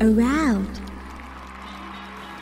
around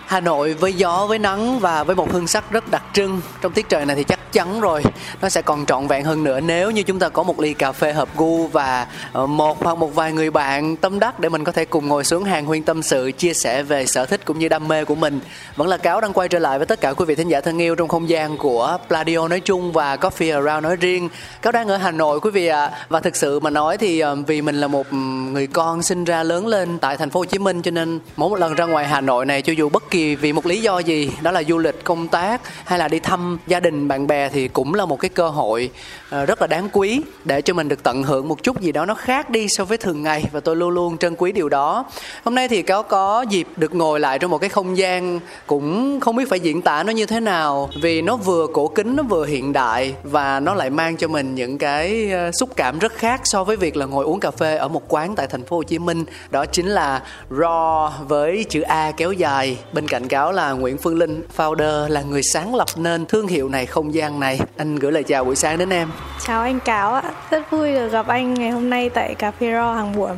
Hà Nội với gió, với nắng và với một hương sắc rất đặc trưng. Trong tiết trời này thì chắc chắn rồi Nó sẽ còn trọn vẹn hơn nữa. Nếu như chúng ta có một ly cà phê hợp gu Và ờ, một hoặc một vài người bạn tâm đắc để mình có thể cùng ngồi xuống hàng huyên tâm sự Chia sẻ về sở thích cũng như đam mê của mình Vẫn là Cáo đang quay trở lại với tất cả quý vị thính giả thân yêu Trong không gian của Pladio nói chung và Coffee Around nói riêng. Cáo đang ở Hà Nội quý vị ạ. Và thực sự mà nói thì ờ, vì mình là một người con sinh ra lớn lên tại thành phố Hồ Chí Minh Cho nên mỗi một lần ra ngoài Hà Nội này cho dù bất kỳ vì một lý do gì? Đó là du lịch, công tác hay là đi thăm gia đình, bạn bè thì cũng là một cái cơ hội ờ, rất là đáng quý để cho mình được tận hưởng một chút gì đó nó khác đi so với thường ngày. Và tôi luôn luôn trân quý điều đó. Hôm nay thì cáo có dịp được ngồi lại trong một cái không gian cũng không biết phải diễn tả nó như thế nào, vì nó vừa cổ kính, nó vừa hiện đại và nó lại mang cho mình những cái ờ, xúc cảm rất khác so với việc là ngồi uống cà phê ở một quán tại thành phố Hồ Chí Minh. Đó chính là raw với chữ A kéo dài bên cạnh cáo là Nguyễn Phương Linh founder là người sáng lập nên thương hiệu này không gian này anh gửi lời chào buổi sáng đến em Chào anh Cáo ạ, rất vui được gặp anh ngày hôm nay tại Cà phê Ro hàng buồm.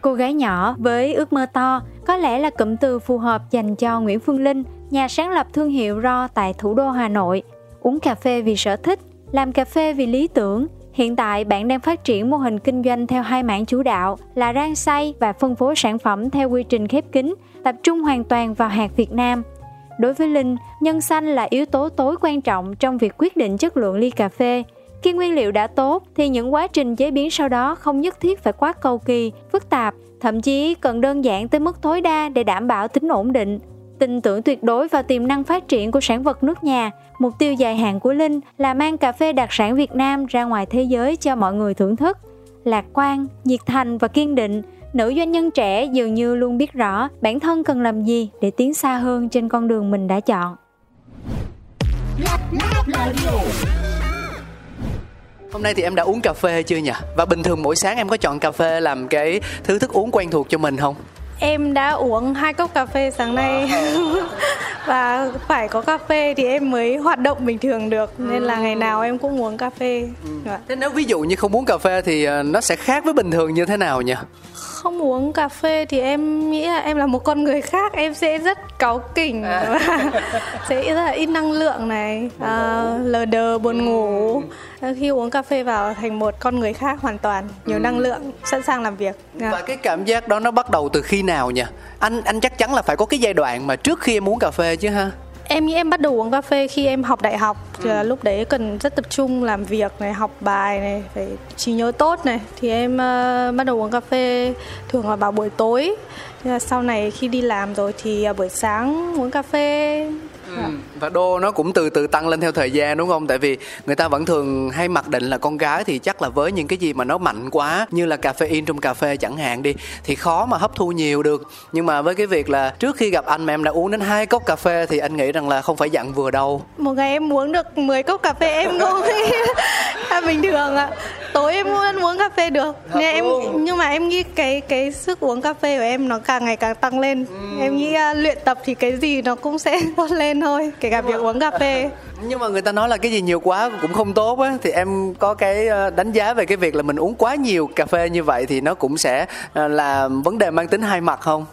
Cô gái nhỏ với ước mơ to có lẽ là cụm từ phù hợp dành cho Nguyễn Phương Linh, nhà sáng lập thương hiệu Ro tại thủ đô Hà Nội. Uống cà phê vì sở thích, làm cà phê vì lý tưởng. Hiện tại bạn đang phát triển mô hình kinh doanh theo hai mảng chủ đạo là rang xay và phân phối sản phẩm theo quy trình khép kín, tập trung hoàn toàn vào hạt Việt Nam. Đối với Linh, nhân xanh là yếu tố tối quan trọng trong việc quyết định chất lượng ly cà phê. Khi nguyên liệu đã tốt thì những quá trình chế biến sau đó không nhất thiết phải quá cầu kỳ, phức tạp, thậm chí cần đơn giản tới mức tối đa để đảm bảo tính ổn định. Tin tưởng tuyệt đối vào tiềm năng phát triển của sản vật nước nhà, mục tiêu dài hạn của Linh là mang cà phê đặc sản Việt Nam ra ngoài thế giới cho mọi người thưởng thức. Lạc quan, nhiệt thành và kiên định, nữ doanh nhân trẻ dường như luôn biết rõ bản thân cần làm gì để tiến xa hơn trên con đường mình đã chọn. hôm nay thì em đã uống cà phê chưa nhỉ và bình thường mỗi sáng em có chọn cà phê làm cái thứ thức uống quen thuộc cho mình không Em đã uống hai cốc cà phê sáng nay. Và phải có cà phê thì em mới hoạt động bình thường được. Nên là ngày nào em cũng uống cà phê. Dạ. thế nếu ví dụ như không uống cà phê thì ờ, nó sẽ khác với bình thường như thế nào nhỉ Không uống cà phê thì em nghĩ là em là một con người khác, em sẽ rất cáu kỉnh và sẽ rất là ít năng lượng này, à, lờ đờ buồn ngủ. Khi uống cà phê vào thành một con người khác hoàn toàn, nhiều năng lượng, sẵn sàng làm việc. Dạ. và cái cảm giác đó nó bắt đầu từ khi nào nhỉ anh anh chắc chắn là phải có cái giai đoạn mà trước khi em uống cà phê chứ ha Em nghĩ em bắt đầu uống cà phê khi em học đại học thì là lúc đấy cần rất tập trung làm việc này, học bài này, phải trí nhớ tốt này thì em ờ, bắt đầu uống cà phê thường là vào buổi tối. Thế là sau này khi đi làm rồi thì ờ, buổi sáng uống cà phê. Ừ. và đô nó cũng từ từ tăng lên theo thời gian đúng không tại vì người ta vẫn thường hay mặc định là con gái thì chắc là với những cái gì mà nó mạnh quá như là caffeine trong cà phê chẳng hạn đi thì khó mà hấp thu nhiều được nhưng mà với cái việc là trước khi gặp anh mà em đã uống đến hai cốc cà phê thì anh nghĩ rằng là không phải dặn vừa đâu Một ngày em uống được 10 cốc cà phê em nghĩ là bình thường ạ. Tối em vẫn uống cà phê được. Thật Nhưng em nhưng mà em nghĩ cái cái sức uống cà phê của em nó càng ngày càng tăng lên. Em nghĩ à, luyện tập thì cái gì nó cũng sẽ tốt lên thôi, kể cả việc uống cà phê. nhưng mà người ta nói là cái gì nhiều quá cũng không tốt á thì em có cái ờ, đánh giá về cái việc là mình uống quá nhiều cà phê như vậy thì nó cũng sẽ ờ, là vấn đề mang tính hai mặt không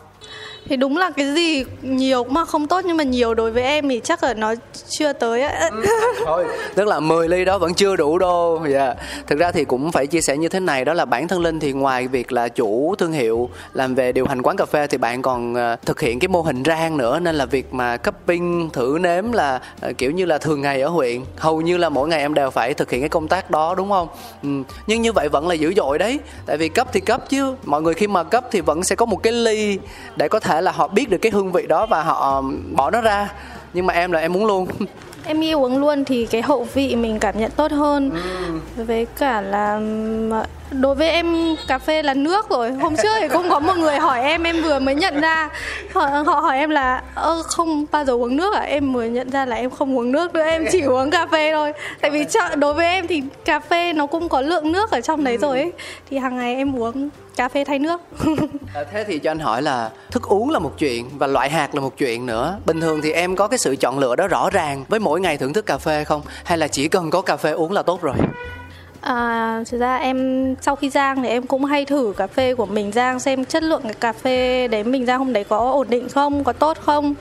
thì đúng là cái gì nhiều cũng mà không tốt nhưng mà nhiều đối với em thì chắc là nó chưa tới ấy ừ, thôi tức là 10 ly đó vẫn chưa đủ đâu dạ yeah. thực ra thì cũng phải chia sẻ như thế này đó là bản thân linh thì ngoài việc là chủ thương hiệu làm về điều hành quán cà phê thì bạn còn ờ, thực hiện cái mô hình rang nữa nên là việc mà cupping thử nếm là ờ, kiểu như là thường ngày ở huyện hầu như là mỗi ngày em đều phải thực hiện cái công tác đó đúng không ừ. nhưng như vậy vẫn là dữ dội đấy tại vì cấp thì cấp chứ mọi người khi mà cấp thì vẫn sẽ có một cái ly để có thể là họ biết được cái hương vị đó và họ bỏ nó ra. Nhưng mà em là em muốn luôn. Em yêu uống luôn thì cái hậu vị mình cảm nhận tốt hơn. Ừ. với cả là đối với em cà phê là nước rồi. Hôm trước thì cũng có một người hỏi em em vừa mới nhận ra. Họ, họ hỏi em là ơ không bao giờ uống nước à? Em mới nhận ra là em không uống nước nữa em chỉ uống cà phê thôi. Tại vì đối với em thì cà phê nó cũng có lượng nước ở trong đấy rồi ấy. Thì hàng ngày em uống cà phê thay nước. À, thế thì cho anh hỏi là thức uống là một chuyện và loại hạt là một chuyện nữa. Bình thường thì em có cái sự chọn lựa đó rõ ràng với mỗi ngày thưởng thức cà phê không? Hay là chỉ cần có cà phê uống là tốt rồi? À, thực ra em sau khi rang thì em cũng hay thử cà phê của mình. Rang xem chất lượng cái cà phê đấy mình. Rang hôm đấy có ổn định không, có tốt không.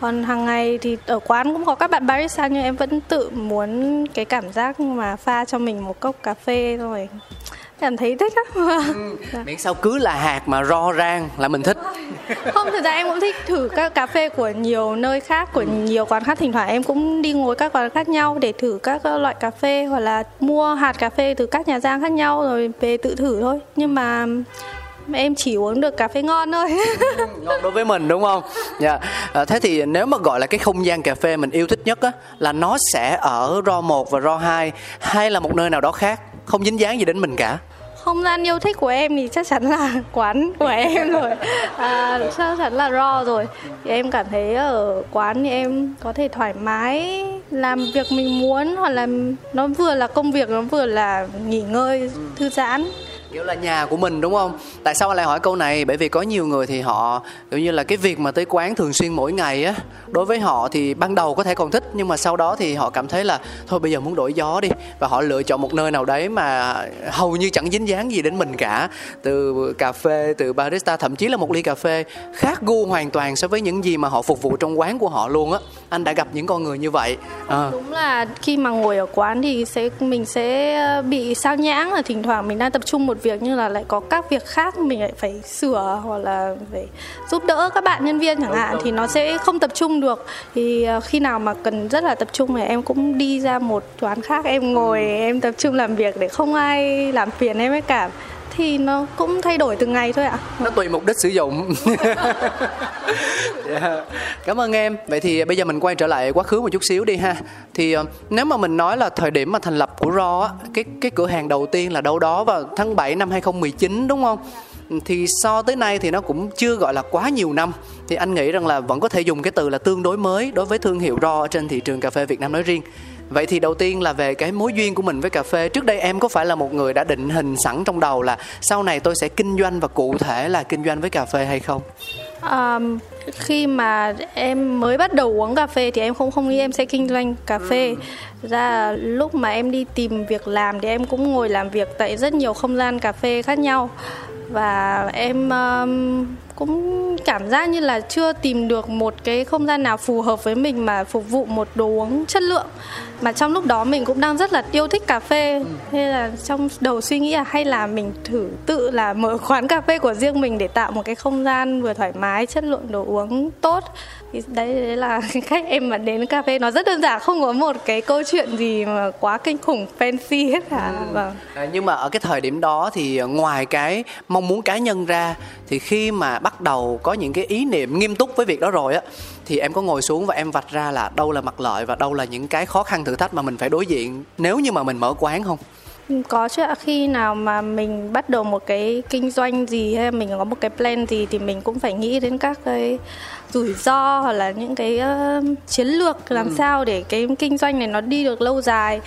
Còn hàng ngày thì ở quán cũng có các bạn barista nhưng em vẫn tự muốn cái cảm giác mà pha cho mình một cốc cà phê rồi cảm thấy thích á ừ, miễn sao cứ là hạt mà ro rang là mình thích. Không thực ra em cũng thích thử các cà phê của nhiều nơi khác của nhiều quán khác. Thỉnh thoảng em cũng đi ngồi các quán khác nhau để thử các loại cà phê hoặc là mua hạt cà phê từ các nhà giang khác nhau rồi về tự thử thôi. Nhưng mà em chỉ uống được cà phê ngon thôi. Ừ, ngon đối với mình đúng không? Dạ. À, thế thì nếu mà gọi là cái không gian cà phê mình yêu thích nhất á là nó sẽ ở ro 1 và ro 2 hay là một nơi nào đó khác không dính dáng gì đến mình cả. Không gian yêu thích của em thì chắc chắn là quán của em rồi. À, chắc chắn là raw rồi. Thì em cảm thấy ở quán thì em có thể thoải mái làm việc mình muốn hoặc là nó vừa là công việc nó vừa là nghỉ ngơi thư giãn kiểu là nhà của mình, đúng không? Tại sao anh lại hỏi câu này? Bởi vì có nhiều người thì họ, kiểu như là cái việc mà tới quán thường xuyên mỗi ngày á, đối với họ thì ban đầu có thể còn thích, nhưng mà sau đó thì họ cảm thấy là, thôi bây giờ muốn đổi gió đi. Và họ lựa chọn một nơi nào đấy mà hầu như chẳng dính dáng gì đến mình cả. Từ cà phê, từ barista, thậm chí là một ly cà phê khác gu hoàn toàn so với những gì mà họ phục vụ trong quán của họ luôn á. Anh đã gặp những con người như vậy. À. đúng là khi mà ngồi ở quán thì sẽ, mình sẽ ờ, bị sao nhãng là thỉnh thoảng mình đang tập trung một việc nhưng là lại có các việc khác mình lại phải sửa hoặc là phải giúp đỡ các bạn nhân viên chẳng hạn thì nó sẽ không tập trung được. Thì ờ, khi nào mà cần rất là tập trung thì em cũng đi ra một quán khác em ngồi em tập trung làm việc để không ai làm phiền em hết cả thì nó cũng thay đổi từng ngày thôi ạ. Nó tùy mục đích sử dụng. Yeah. Dạ. cảm ơn em. Vậy thì bây giờ mình quay trở lại quá khứ một chút xíu đi ha. Thì uh, nếu mà mình nói là thời điểm mà thành lập của Ro á cái cái cửa hàng đầu tiên là đâu đó vào tháng 7 năm 2019 đúng không? Thì so tới nay thì nó cũng chưa gọi là quá nhiều năm. Thì anh nghĩ rằng là vẫn có thể dùng cái từ là tương đối mới đối với thương hiệu Ro trên thị trường cà phê Việt Nam nói riêng vậy thì đầu tiên là về cái mối duyên của mình với cà phê. Trước đây em có phải là một người đã định hình sẵn trong đầu là sau này tôi sẽ kinh doanh và cụ thể là kinh doanh với cà phê hay không? Um, khi mà em mới bắt đầu uống cà phê thì em không không nghĩ em sẽ kinh doanh cà phê. Ừ. ra lúc mà em đi tìm việc làm thì em cũng ngồi làm việc tại rất nhiều không gian cà phê khác nhau. Và em um, cũng cảm giác như là chưa tìm được một cái không gian nào phù hợp với mình mà phục vụ một đồ uống chất lượng. Mà trong lúc đó mình cũng đang rất là yêu thích cà phê. Ừ. nên là trong đầu suy nghĩ là hay là mình thử tự là mở quán cà phê của riêng mình để tạo một cái không gian vừa thoải mái chất lượng đồ uống tốt thì đấy, đấy là cách em mà đến cà phê nó rất đơn giản không có một cái câu chuyện gì mà quá kinh khủng fancy hết cả ừ. vâng. à, nhưng mà ở cái thời điểm đó thì ngoài cái mong muốn cá nhân ra thì khi mà bắt đầu có những cái ý niệm nghiêm túc với việc đó rồi á thì em có ngồi xuống và em vạch ra là đâu là mặt lợi và đâu là những cái khó khăn thử thách mà mình phải đối diện nếu như mà mình mở quán không có chứ ạ khi nào mà mình bắt đầu một cái kinh doanh gì hay mình có một cái plan gì thì mình cũng phải nghĩ đến các cái rủi ro hoặc là những cái uh, chiến lược làm ừ. sao để cái kinh doanh này nó đi được lâu dài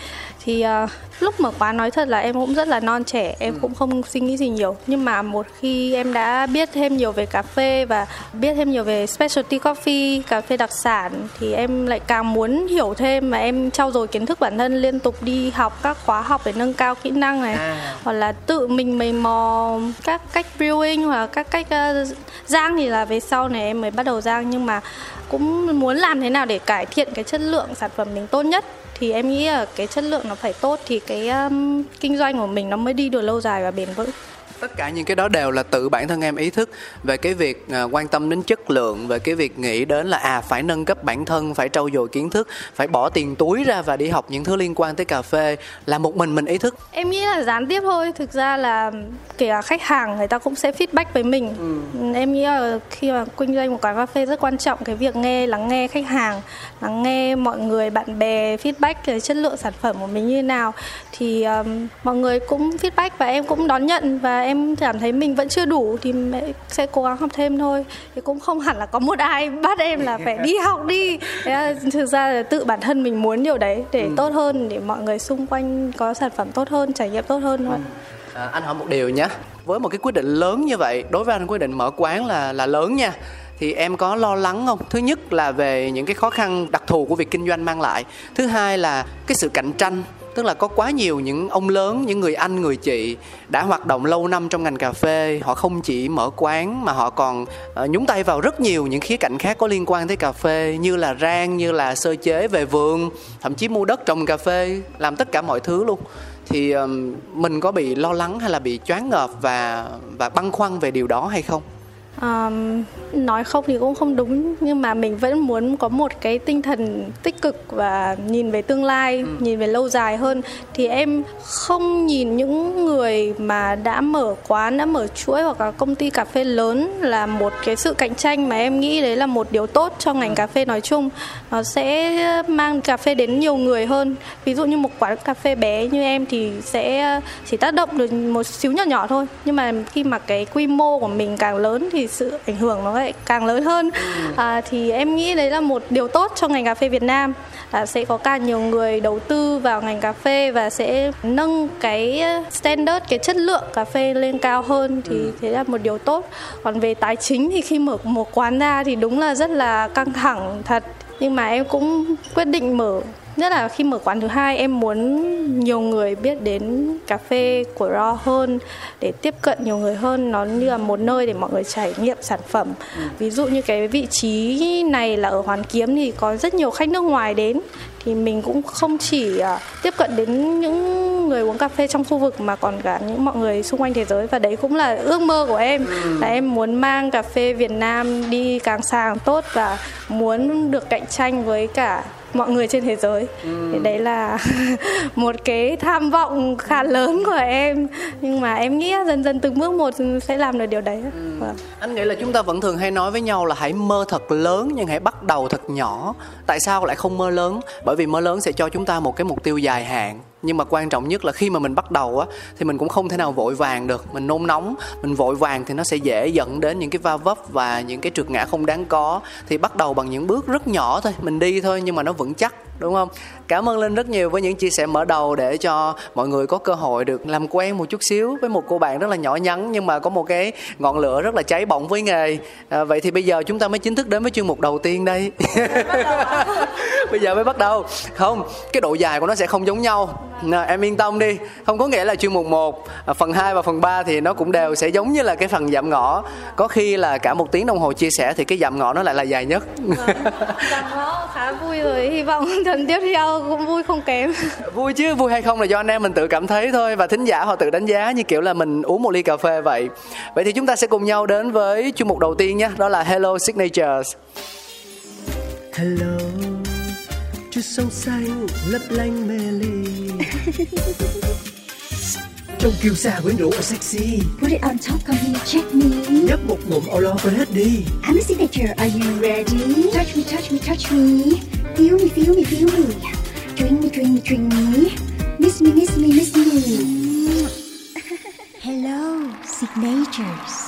thì uh, lúc mở quán nói thật là em cũng rất là non trẻ em ừ. cũng không suy nghĩ gì nhiều nhưng mà một khi em đã biết thêm nhiều về cà phê và biết thêm nhiều về specialty coffee cà phê đặc sản thì em lại càng muốn hiểu thêm mà em trau dồi kiến thức bản thân liên tục đi học các khóa học để nâng cao cao kỹ năng này À. hoặc là tự mình mày mò các cách brewing hoặc các cách uh, rang thì là về sau này em mới bắt đầu rang nhưng mà cũng muốn làm thế nào để cải thiện cái chất lượng sản phẩm mình tốt nhất thì em nghĩ là cái chất lượng nó phải tốt thì cái um, kinh doanh của mình nó mới đi được lâu dài và bền vững tất cả những cái đó đều là tự bản thân em ý thức về cái việc à, quan tâm đến chất lượng về cái việc nghĩ đến là à phải nâng cấp bản thân phải trau dồi kiến thức phải bỏ tiền túi ra và đi học những thứ liên quan tới cà phê là một mình mình ý thức Em nghĩ là gián tiếp thôi, thực ra là kể cả khách hàng người ta cũng sẽ feedback với mình. Em nghĩ là khi mà kinh doanh một quán cà phê rất quan trọng cái việc nghe lắng nghe khách hàng, lắng nghe mọi người bạn bè feedback về chất lượng sản phẩm của mình như thế nào thì um, mọi người cũng feedback và em cũng đón nhận và em cảm thấy mình vẫn chưa đủ thì mẹ sẽ cố gắng học thêm thôi. Thì cũng không hẳn là có một ai bắt em là phải đi học đi. Thế thực ra là tự bản thân mình muốn điều đấy để tốt hơn để mọi người xung quanh có sản phẩm tốt hơn, trải nghiệm tốt hơn thôi. À, anh hỏi một điều nhé với một cái quyết định lớn như vậy đối với anh quyết định mở quán là là lớn nha thì em có lo lắng không thứ nhất là về những cái khó khăn đặc thù của việc kinh doanh mang lại thứ hai là cái sự cạnh tranh tức là có quá nhiều những ông lớn những người anh người chị đã hoạt động lâu năm trong ngành cà phê. Họ không chỉ mở quán mà họ còn uh, nhúng tay vào rất nhiều những khía cạnh khác có liên quan tới cà phê như là rang như là sơ chế về vườn thậm chí mua đất trồng cà phê làm tất cả mọi thứ luôn. Thì ừm, mình có bị lo lắng hay là bị choáng ngợp và và băn khoăn về điều đó hay không? Um, nói không thì cũng không đúng nhưng mà mình vẫn muốn có một cái tinh thần tích cực và nhìn về tương lai nhìn về lâu dài hơn. Thì em không nhìn những người mà đã mở quán đã mở chuỗi hoặc là công ty cà phê lớn là một cái sự cạnh tranh mà em nghĩ đấy là một điều tốt cho ngành cà phê nói chung. Nó sẽ mang cà phê đến nhiều người hơn. Ví dụ như một quán cà phê bé như em thì sẽ chỉ tác động được một xíu nhỏ nhỏ thôi. Nhưng mà khi mà cái quy mô của mình càng lớn thì sự ảnh hưởng nó lại càng lớn hơn. À, thì em nghĩ đấy là một điều tốt cho ngành cà phê Việt Nam. Là sẽ có càng nhiều người đầu tư vào ngành cà phê và sẽ nâng cái standard cái chất lượng cà phê lên cao hơn thì thế là một điều tốt. Còn về tài chính thì khi mở một quán ra thì đúng là rất là căng thẳng thật. Nhưng mà em cũng quyết định mở nhất là khi mở quán thứ hai em muốn nhiều người biết đến cà phê của Raw hơn để tiếp cận nhiều người hơn. Nó như là một nơi để mọi người trải nghiệm sản phẩm. Ví dụ như cái vị trí này là ở Hoàn Kiếm thì có rất nhiều khách nước ngoài đến. Thì mình cũng không chỉ à, tiếp cận đến những người uống cà phê trong khu vực mà còn cả những mọi người xung quanh thế giới. Và đấy cũng là ước mơ của em là em muốn mang cà phê Việt Nam đi càng xa càng tốt và muốn được cạnh tranh với cả mọi người trên thế giới. Thì đấy là một cái tham vọng khá lớn của em. Nhưng mà em nghĩ dần dần từng bước một sẽ làm được điều đấy. Vâng. anh nghĩ là chúng ta vẫn thường hay nói với nhau là hãy mơ thật lớn nhưng hãy bắt đầu thật nhỏ. Tại sao lại không mơ lớn? Bởi vì mơ lớn sẽ cho chúng ta một cái mục tiêu dài hạn nhưng mà quan trọng nhất là khi mà mình bắt đầu á thì mình cũng không thể nào vội vàng được. Mình nôn nóng mình vội vàng thì nó sẽ dễ dẫn đến những cái va vấp và những cái trượt ngã không đáng có. Thì bắt đầu bằng những bước rất nhỏ thôi mình đi thôi nhưng mà nó vững chắc đúng không? Cảm ơn linh rất nhiều với những chia sẻ mở đầu để cho mọi người có cơ hội được làm quen một chút xíu với một cô bạn rất là nhỏ nhắn nhưng mà có một cái ngọn lửa rất là cháy bỏng với nghề. À, vậy thì bây giờ chúng ta mới chính thức đến với chuyên mục đầu tiên đây. Bây giờ mới bắt đầu. Không cái độ dài của nó sẽ không giống nhau Nè, em yên tâm đi. Không có nghĩa là chuyên mục 1 phần 2 và phần 3 thì nó cũng đều sẽ giống như là cái phần dạm ngõ. Có khi là cả một tiếng đồng hồ chia sẻ thì cái dạm ngõ nó lại là dài nhất. Rằng nó khá vui rồi. Hy vọng lần tiếp theo cũng vui không kém. Vui chứ vui hay không là do anh em mình tự cảm thấy thôi và thính giả họ tự đánh giá như kiểu là mình uống một ly cà phê vậy. Vậy thì chúng ta sẽ cùng nhau đến với chuyên mục đầu tiên nhé đó là hello signatures. Hello, sông xanh lấp lánh mê ly Trong kiêu sa quyến rũ và sexy Put it on top, come here, check me. Nhấp một ngụm lo quên hết đi I'm a signature, are you ready? Touch me, touch me, touch me. Feel me, feel me, feel me. Drink me, drink me, drink me. Miss me, miss me, miss me. Hello, signatures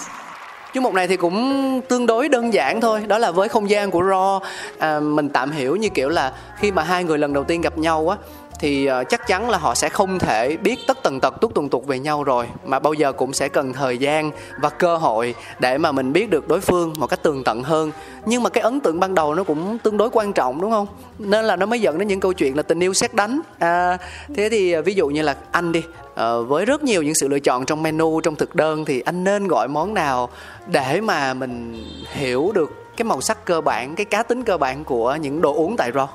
chú mục này thì cũng tương đối đơn giản thôi Đó là với không gian của Ro à, Mình tạm hiểu như kiểu là Khi mà hai người lần đầu tiên gặp nhau á thì ờ, chắc chắn là họ sẽ không thể biết tất tần tật túc tuần tục về nhau rồi mà bao giờ cũng sẽ cần thời gian và cơ hội để mà mình biết được đối phương một cách tường tận hơn. Nhưng mà cái ấn tượng ban đầu nó cũng tương đối quan trọng đúng không? Nên là nó mới dẫn đến những câu chuyện là tình yêu xét đánh. À, thế thì ờ, ví dụ như là anh đi ờ, với rất nhiều những sự lựa chọn trong menu trong thực đơn thì anh nên gọi món nào để mà mình hiểu được cái màu sắc cơ bản cái cá tính cơ bản của những đồ uống tại Raw?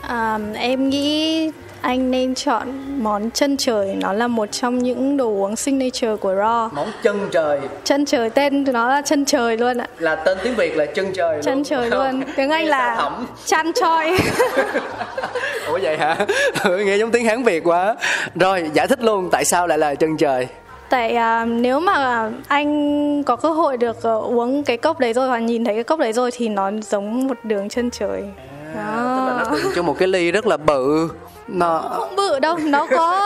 À, em nghĩ anh nên chọn món chân trời. Nó là một trong những đồ uống signature của Raw. Món chân trời. Chân trời tên nó là chân trời luôn ạ. Là tên tiếng Việt là chân trời chân luôn. trời luôn. Tiếng Anh là chan choi Ủa vậy hả? Nghe giống tiếng Hán Việt quá. Rồi, giải thích luôn tại sao lại là chân trời. tại à, nếu mà anh có cơ hội được ờ, uống cái cốc đấy rồi hoặc nhìn thấy cái cốc đấy rồi thì nó giống một đường chân trời Tức là nó đựng cho một cái ly rất là bự. Nó không bự đâu nó có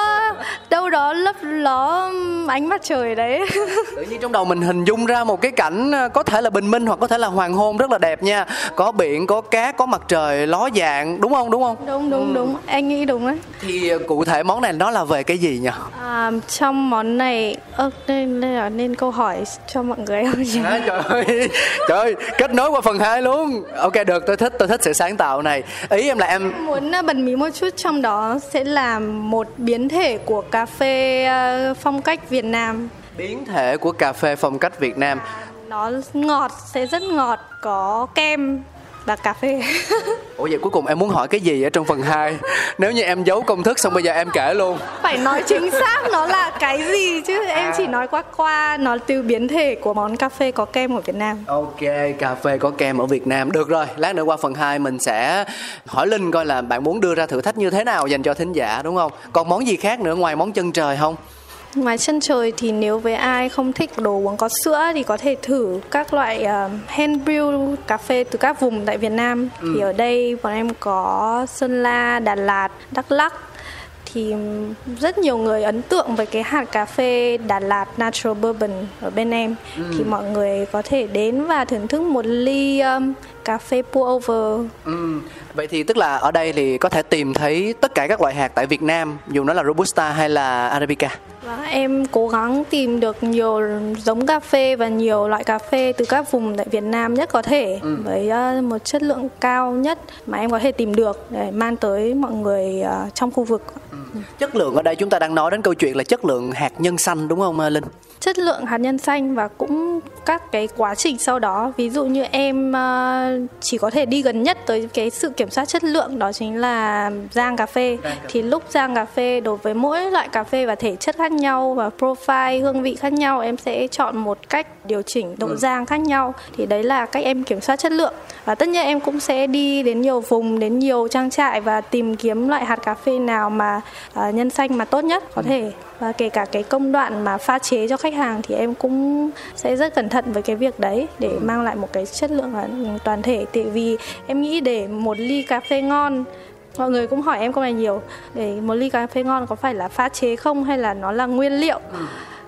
đâu đó lấp ló ánh mặt trời đấy tự nhiên trong đầu mình hình dung ra một cái cảnh ờ, có thể là bình minh hoặc có thể là hoàng hôn rất là đẹp nha. Có biển, có cát, có mặt trời ló dạng, đúng không? Đúng không? đúng đúng đúng anh nghĩ đúng đấy Thì ờ, cụ thể món này nó là về cái gì nhỉ? à, trong món này ơ nên nên là nên câu hỏi cho mọi người không nhỉ À, trời ơi, trời ơi, kết nối qua phần 2 luôn. Ok được, tôi thích, tôi thích sự sáng tạo này. Ý em là em muốn à, bật mí một chút trong đó sẽ là một biến thể của cà phê à, phong cách Việt Nam biến thể của cà phê phong cách Việt Nam. nó ngọt sẽ rất ngọt có kem và cà phê. Ủa vậy cuối cùng em muốn hỏi cái gì ở trong phần 2 Nếu như em giấu công thức xong bây giờ em kể luôn. Phải nói chính xác nó là cái gì chứ? Em chỉ nói qua qua nó từ biến thể của món cà phê có kem của Việt Nam. Ok, cà phê có kem ở Việt Nam. Được rồi, lát nữa qua phần 2 mình sẽ hỏi Linh coi là bạn muốn đưa ra thử thách như thế nào dành cho thính giả đúng không? Còn món gì khác nữa ngoài món chân trời không? Ngoài chân trời thì nếu với ai không thích đồ uống có sữa thì có thể thử các loại uh, hand brew cà phê từ các vùng tại Việt Nam. Thì ở đây bọn em có Sơn La, Đà Lạt, Đắk Lắk. Thì rất nhiều người ấn tượng với cái hạt cà phê Đà Lạt Natural Bourbon ở bên em. Thì mọi người có thể đến và thưởng thức một ly um, cà phê pour over Ừ. Vậy thì tức là ở đây thì có thể tìm thấy tất cả các loại hạt tại Việt Nam Dù nó là Robusta hay là Arabica Và em cố gắng tìm được nhiều giống cà phê và nhiều loại cà phê từ các vùng tại Việt Nam nhất có thể với ờ, một chất lượng cao nhất mà em có thể tìm được để mang tới mọi người ờ, trong khu vực. Chất lượng ở đây chúng ta đang nói đến câu chuyện là chất lượng hạt nhân xanh đúng không Linh? Chất lượng hạt nhân xanh và cũng các cái quá trình sau đó, ví dụ như em ờ, chỉ có thể đi gần nhất tới cái sự kiểm soát chất lượng đó chính là rang cà phê. Thì lúc rang cà phê đối với mỗi loại cà phê và thể chất khác nhau và profile hương vị khác nhau em sẽ chọn một cách điều chỉnh độ rang khác nhau. Thì đấy là cách em kiểm soát chất lượng. Và tất nhiên em cũng sẽ đi đến nhiều vùng đến nhiều trang trại và tìm kiếm loại hạt cà phê nào mà ờ, nhân xanh mà tốt nhất có thể và kể cả cái công đoạn mà pha chế cho khách hàng thì em cũng sẽ rất cẩn thận với cái việc đấy để mang lại một cái chất lượng toàn thể. Tại vì em nghĩ để một ly cà phê ngon mọi người cũng hỏi em câu này nhiều để một ly cà phê ngon có phải là pha chế không hay là nó là nguyên liệu?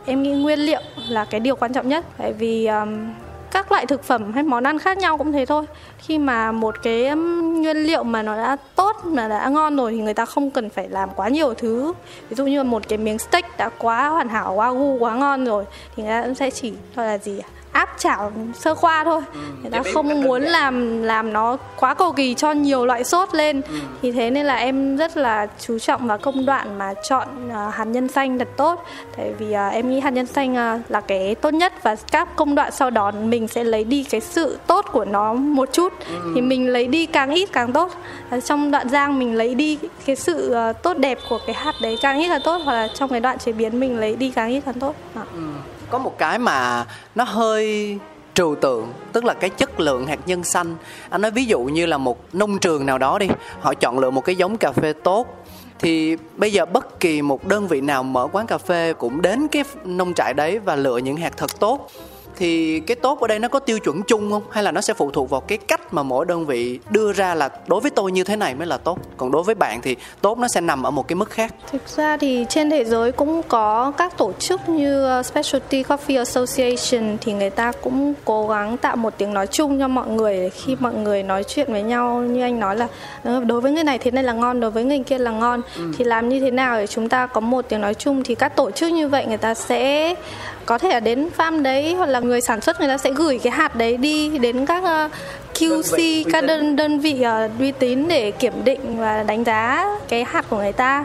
Em nghĩ nguyên liệu là cái điều quan trọng nhất. Tại vì um, các loại thực phẩm hay món ăn khác nhau cũng thế thôi khi mà một cái nguyên liệu mà nó đã tốt, mà đã ngon rồi thì người ta không cần phải làm quá nhiều thứ ví dụ như một cái miếng steak đã quá hoàn hảo, quá gu, quá ngon rồi thì người ta sẽ chỉ gọi là gì ạ? Áp chảo sơ qua thôi. Người ta không muốn giản. làm làm nó quá cầu kỳ cho nhiều loại sốt lên. Thì thế nên là em rất là chú trọng vào công đoạn mà chọn à, hạt nhân xanh thật tốt. Tại vì à, em nghĩ hạt nhân xanh à, là cái tốt nhất và các công đoạn sau đó mình sẽ lấy đi cái sự tốt của nó một chút. Thì mình lấy đi càng ít càng tốt. Trong đoạn rang mình lấy đi cái sự tốt đẹp của cái hạt đấy càng ít là tốt. Hoặc là trong cái đoạn chế biến mình lấy đi càng ít càng tốt. À. Có một cái mà nó hơi trừu tượng, tức là cái chất lượng hạt nhân xanh. Anh nói ví dụ như là một nông trường nào đó đi, họ chọn lựa một cái giống cà phê tốt, thì bây giờ bất kỳ một đơn vị nào mở quán cà phê cũng đến cái nông trại đấy và lựa những hạt thật tốt thì cái tốt ở đây nó có tiêu chuẩn chung không? Hay là nó sẽ phụ thuộc vào cái cách mà mỗi đơn vị đưa ra là đối với tôi như thế này mới là tốt? Còn đối với bạn thì tốt nó sẽ nằm ở một cái mức khác. Thực ra thì trên thế giới cũng có các tổ chức như uh, Specialty Coffee Association thì người ta cũng cố gắng tạo một tiếng nói chung cho mọi người khi mọi người nói chuyện với nhau như anh nói là "Ờ, đối với người này thế này là ngon, đối với người kia là ngon. Thì làm như thế nào để chúng ta có một tiếng nói chung? Thì các tổ chức như vậy người ta sẽ có thể là đến farm đấy hoặc là người sản xuất người ta sẽ gửi cái hạt đấy đi đến các uh, QC các đơn đơn vị ờ, uy tín để kiểm định và đánh giá cái hạt của người ta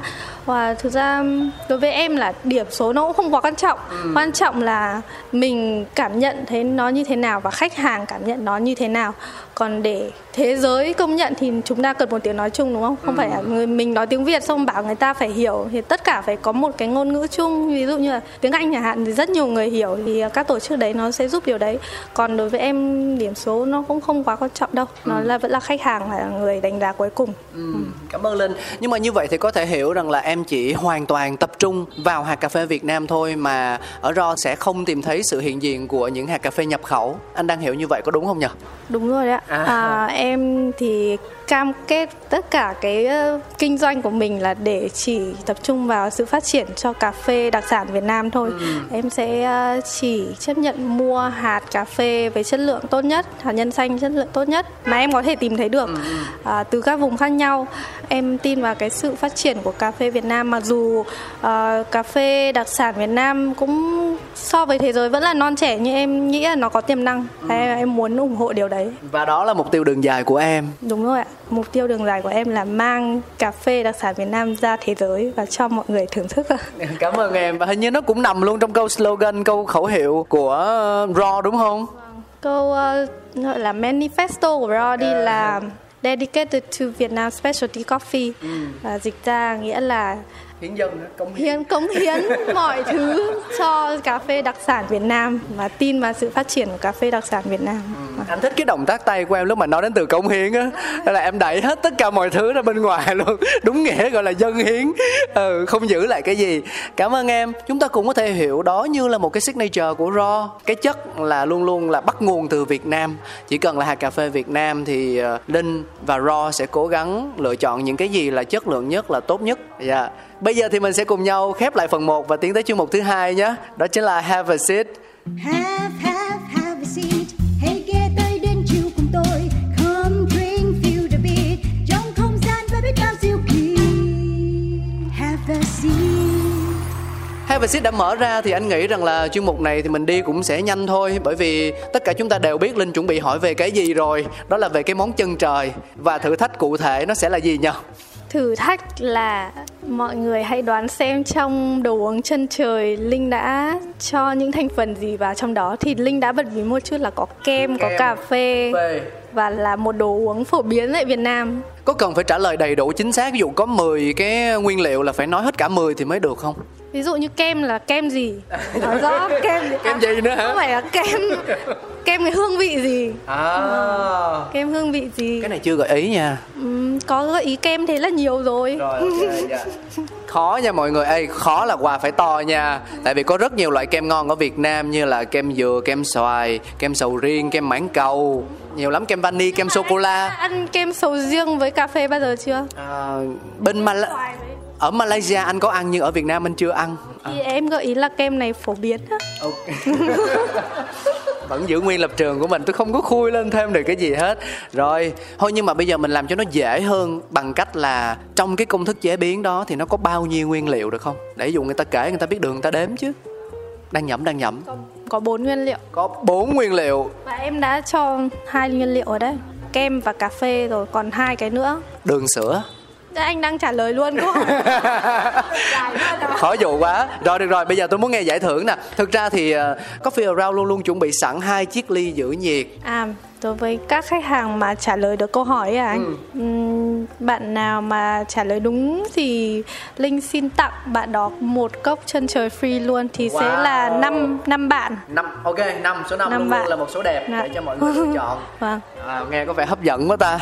và thực ra đối với em là điểm số nó cũng không quá quan trọng ừ. quan trọng là mình cảm nhận thấy nó như thế nào và khách hàng cảm nhận nó như thế nào còn để thế giới công nhận thì chúng ta cần một tiếng nói chung đúng không không ừ. phải là người mình nói tiếng việt xong bảo người ta phải hiểu thì tất cả phải có một cái ngôn ngữ chung ví dụ như là tiếng anh chẳng hạn thì rất nhiều người hiểu thì các tổ chức đấy nó sẽ giúp điều đấy còn đối với em điểm số nó cũng không quá quan trọng đâu nó ừ. là vẫn là khách hàng là người đánh giá cuối cùng ừ. Ừ. cảm ơn linh nhưng mà như vậy thì có thể hiểu rằng là em chỉ hoàn toàn tập trung vào hạt cà phê Việt Nam thôi mà ở Ro sẽ không tìm thấy sự hiện diện của những hạt cà phê nhập khẩu. Anh đang hiểu như vậy có đúng không nhỉ? Đúng rồi đấy ạ. À. À, em thì cam kết tất cả cái kinh doanh của mình là để chỉ tập trung vào sự phát triển cho cà phê đặc sản Việt Nam thôi. Ừ. Em sẽ chỉ chấp nhận mua hạt cà phê với chất lượng tốt nhất, hạt nhân xanh chất lượng tốt nhất mà em có thể tìm thấy được ừ. uh, từ các vùng khác nhau. Em tin vào cái sự phát triển của cà phê Việt Nam mặc dù uh, cà phê đặc sản Việt Nam cũng so với thế giới vẫn là non trẻ nhưng em nghĩ là nó có tiềm năng. Ừ. Em, em muốn ủng hộ điều đấy. Và đó là mục tiêu đường dài của em. Đúng rồi ạ mục tiêu đường dài của em là mang cà phê đặc sản Việt Nam ra thế giới và cho mọi người thưởng thức. Cảm ơn em và hình như nó cũng nằm luôn trong câu slogan, câu khẩu hiệu của Raw đúng không? Câu uh, gọi là manifesto của Raw đi à. là dedicated to Vietnam specialty coffee ừ. và dịch ra nghĩa là hiến dân cống hiến hiến cống hiến mọi thứ cho cà phê đặc sản Việt Nam và tin vào sự phát triển của cà phê đặc sản Việt Nam. Ừ. Anh thích cái động tác tay của em lúc mà nói đến từ cống hiến á, là em đẩy hết tất cả mọi thứ ra bên ngoài luôn, đúng nghĩa gọi là dân hiến, ừ, không giữ lại cái gì. Cảm ơn em. Chúng ta cũng có thể hiểu đó như là một cái signature của Raw, cái chất là luôn luôn là bắt nguồn từ Việt Nam. Chỉ cần là hạt cà phê Việt Nam thì Linh ờ, và Raw sẽ cố gắng lựa chọn những cái gì là chất lượng nhất là tốt nhất. Dạ. Yeah Bây giờ thì mình sẽ cùng nhau khép lại phần 1 và tiến tới chương mục thứ hai nhé. Đó chính là Have a seat. Have, have, have a seat. Hãy ghé tới đến chiều cùng tôi. Come drink, feel the beat. Trong không gian với biết bao diệu kỳ. Have a seat. Have a seat đã mở ra thì anh nghĩ rằng là chuyên mục này thì mình đi cũng sẽ nhanh thôi bởi vì tất cả chúng ta đều biết Linh chuẩn bị hỏi về cái gì rồi đó là về cái món chân trời và thử thách cụ thể nó sẽ là gì nhỉ? thử thách là mọi người hãy đoán xem trong đồ uống chân trời linh đã cho những thành phần gì vào trong đó thì linh đã bật mí một chút là có kem, kem có cà phê, phê và là một đồ uống phổ biến tại Việt Nam. Có cần phải trả lời đầy đủ chính xác ví dụ có 10 cái nguyên liệu là phải nói hết cả 10 thì mới được không? Ví dụ như kem là kem gì? Nói rõ kem gì? kem gì nữa hả? Không phải là kem kem cái hương vị gì? À. Ừ. Kem hương vị gì? Cái này chưa gợi ý nha. Ừ, có gợi ý kem thế là nhiều rồi. Rồi okay, yeah. khó nha mọi người. Ê khó là quà phải to nha. Tại vì có rất nhiều loại kem ngon ở việt nam như là kem dừa kem xoài kem sầu riêng kem mãng cầu. Nhiều lắm kem vani kem sô cô la. ăn kem sầu riêng với cà phê bao giờ chưa? À, bên Mal ở Malaysia anh có ăn nhưng ở Việt Nam anh chưa ăn? À. thì em gợi ý là kem này phổ biến á. Okay. vẫn giữ nguyên lập trường của mình tôi không có khui lên thêm được cái gì hết. Rồi thôi nhưng mà bây giờ mình làm cho nó dễ hơn bằng cách là trong cái công thức chế biến đó thì nó có bao nhiêu nguyên liệu được không? Để dùng người ta kể người ta biết đường người ta đếm chứ. Đang nhẩm đang nhẩm. Có, có bốn nguyên liệu. Có bốn nguyên liệu. Và em đã cho hai nguyên liệu ở đây. Kem và cà phê rồi còn hai cái nữa. Đường sữa anh đang trả lời luôn câu khó dụ quá. Rồi được rồi. Bây giờ tôi muốn nghe giải thưởng nè. Thực ra thì uh, coffee around luôn luôn chuẩn bị sẵn hai chiếc ly giữ nhiệt. À đối với các khách hàng mà trả lời được câu hỏi à anh ừ. uhm, bạn nào mà trả lời đúng thì linh xin tặng bạn đó một cốc chân trời free luôn thì wow. sẽ là năm năm bạn năm ok năm số năm luôn, bạn. luôn là một số đẹp Đã. để cho mọi người lựa chọn vâng. à, nghe có vẻ hấp dẫn quá ta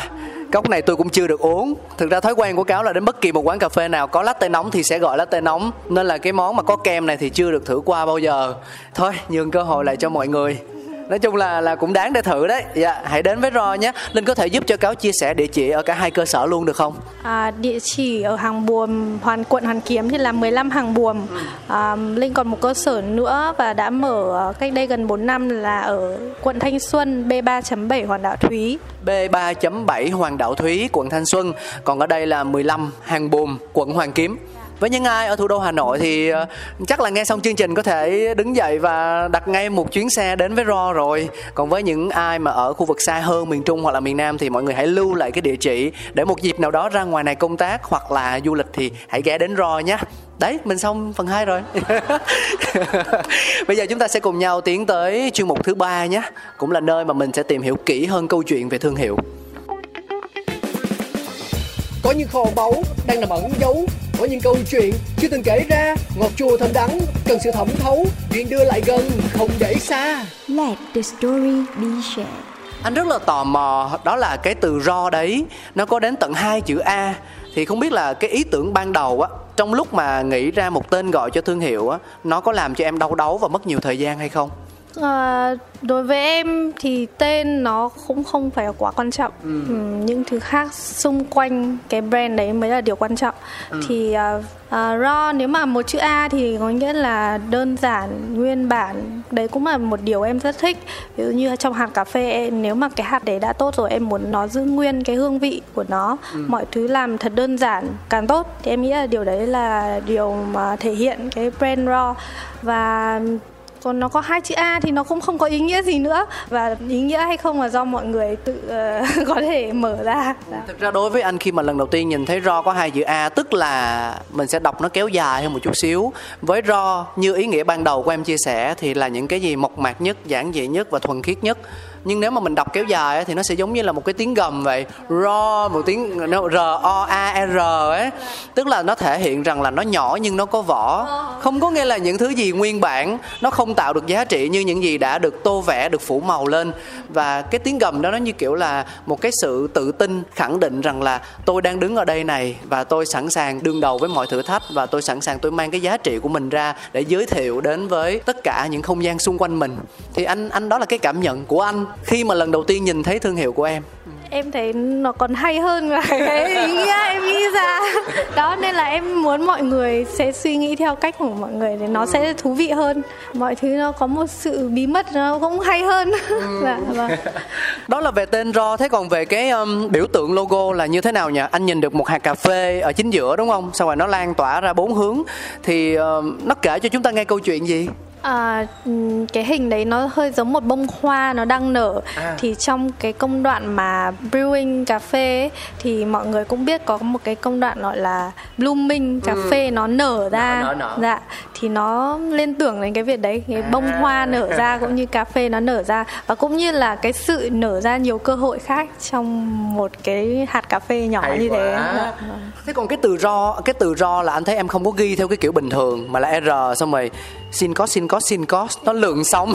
cốc này tôi cũng chưa được uống thực ra thói quen của cáo là đến bất kỳ một quán cà phê nào có latte nóng thì sẽ gọi latte nóng nên là cái món mà có kem này thì chưa được thử qua bao giờ thôi nhường cơ hội lại cho mọi người nói chung là là cũng đáng để thử đấy. Dạ hãy đến với ro nhé. Linh có thể giúp cho cáo chia sẻ địa chỉ ở cả hai cơ sở luôn được không? À, địa chỉ ở hàng buồm hoàn quận hoàn kiếm thì là 15 hàng buồm. À, linh còn một cơ sở nữa và đã mở cách đây gần 4 năm là ở quận thanh xuân b 3.7 hoàng đạo thúy. B 3.7 hoàng đạo thúy quận thanh xuân. Còn ở đây là 15 hàng buồm quận hoàng kiếm với những ai ở thủ đô Hà Nội thì ờ, chắc là nghe xong chương trình có thể đứng dậy và đặt ngay một chuyến xe đến với Ro rồi. Còn với những ai mà ở khu vực xa hơn miền Trung hoặc là miền Nam thì mọi người hãy lưu lại cái địa chỉ để một dịp nào đó ra ngoài này công tác hoặc là du lịch thì hãy ghé đến Ro nhé. Đấy, mình xong phần 2 rồi. Bây giờ chúng ta sẽ cùng nhau tiến tới chuyên mục thứ ba nhé. Cũng là nơi mà mình sẽ tìm hiểu kỹ hơn câu chuyện về thương hiệu. Có những kho báu đang nằm ẩn giấu có những câu chuyện chưa từng kể ra Ngọt chua thơm đắng cần sự thẩm thấu Chuyện đưa lại gần không để xa Let the story be shared. Anh rất là tò mò đó là cái từ ro đấy nó có đến tận hai chữ A thì không biết là cái ý tưởng ban đầu á trong lúc mà nghĩ ra một tên gọi cho thương hiệu á nó có làm cho em đau đáu và mất nhiều thời gian hay không? À, đối với em thì tên nó cũng không phải là quá quan trọng ừ. những thứ khác xung quanh cái brand đấy mới là điều quan trọng ừ. thì uh, uh, raw nếu mà một chữ a thì có nghĩa là đơn giản nguyên bản đấy cũng là một điều em rất thích ví dụ như trong hạt cà phê em, nếu mà cái hạt đấy đã tốt rồi em muốn nó giữ nguyên cái hương vị của nó ừ. mọi thứ làm thật đơn giản càng tốt thì em nghĩ là điều đấy là điều mà thể hiện cái brand raw và còn nó có hai chữ A thì nó cũng không có ý nghĩa gì nữa và ý nghĩa hay không là do mọi người tự uh, có thể mở ra. Thực ra đối với anh khi mà lần đầu tiên nhìn thấy ro có hai chữ A tức là mình sẽ đọc nó kéo dài hơn một chút xíu. Với ro như ý nghĩa ban đầu của em chia sẻ thì là những cái gì mộc mạc nhất, giản dị nhất và thuần khiết nhất nhưng nếu mà mình đọc kéo dài thì nó sẽ giống như là một cái tiếng gầm vậy. Ro một tiếng r o a r ấy. Tức là nó thể hiện rằng là nó nhỏ nhưng nó có vỏ. Không có nghĩa là những thứ gì nguyên bản nó không tạo được giá trị như những gì đã được tô vẽ được phủ màu lên. Và cái tiếng gầm đó nó như kiểu là một cái sự tự tin khẳng định rằng là tôi đang đứng ở đây này và tôi sẵn sàng đương đầu với mọi thử thách và tôi sẵn sàng tôi mang cái giá trị của mình ra để giới thiệu đến với tất cả những không gian xung quanh mình. Thì anh anh đó là cái cảm nhận của anh khi mà lần đầu tiên nhìn thấy thương hiệu của em? Em thấy nó còn hay hơn là cái ý nghĩa em nghĩ ra. Đó nên là em muốn mọi người sẽ suy nghĩ theo cách của mọi người để nó sẽ thú vị hơn. Mọi thứ nó có một sự bí mật nó cũng hay hơn. Dạ, vâng. đó là về tên ro thế còn về cái um, biểu tượng logo là như thế nào nhỉ? Anh nhìn được một hạt cà phê ở chính giữa đúng không? Sau rồi nó lan tỏa ra bốn hướng. Thì um, nó kể cho chúng ta nghe câu chuyện gì À, cái hình đấy nó hơi giống một bông hoa nó đang nở à. thì trong cái công đoạn mà brewing cà phê ấy, thì mọi người cũng biết có một cái công đoạn gọi là blooming cà ừ. phê nó nở ra nở, nở, nở. dạ thì nó liên tưởng đến cái việc đấy cái à. bông hoa nở ra cũng như cà phê nó nở ra và cũng như là cái sự nở ra nhiều cơ hội khác trong một cái hạt cà phê nhỏ Hay như quá. thế dạ. thế còn cái từ ro cái từ ro là anh thấy em không có ghi theo cái kiểu bình thường mà là r xong rồi xin có xin có xin có nó lượng sóng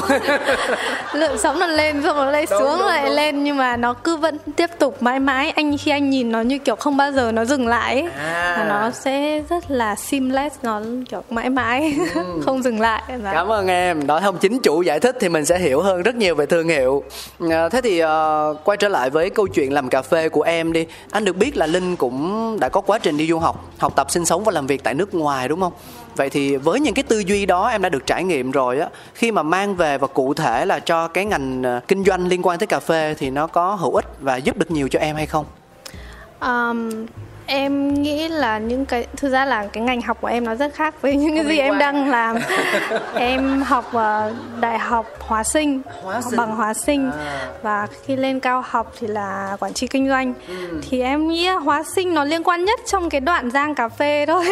lượng sóng nó lên xong nó lại xuống đúng, lại đúng. lên nhưng mà nó cứ vẫn tiếp tục mãi mãi anh khi anh nhìn nó như kiểu không bao giờ nó dừng lại ấy. À. nó sẽ rất là seamless nó kiểu mãi mãi ừ. không dừng lại dạ. cảm ơn em đó không chính chủ giải thích thì mình sẽ hiểu hơn rất nhiều về thương hiệu à, thế thì uh, quay trở lại với câu chuyện làm cà phê của em đi anh được biết là linh cũng đã có quá trình đi du học học tập sinh sống và làm việc tại nước ngoài đúng không vậy thì với những cái tư duy đó em đã được trải nghiệm rồi á khi mà mang về và cụ thể là cho cái ngành ờ, kinh doanh liên quan tới cà phê thì nó có hữu ích và giúp được nhiều cho em hay không? Um, em nghĩ là những cái thực ra là cái ngành học của em nó rất khác với những cái gì em đang làm em học uh, đại học hóa sinh, hóa sinh. bằng hóa sinh à. và khi lên cao học thì là quản trị kinh doanh ừ. thì em nghĩ hóa sinh nó liên quan nhất trong cái đoạn giang cà phê thôi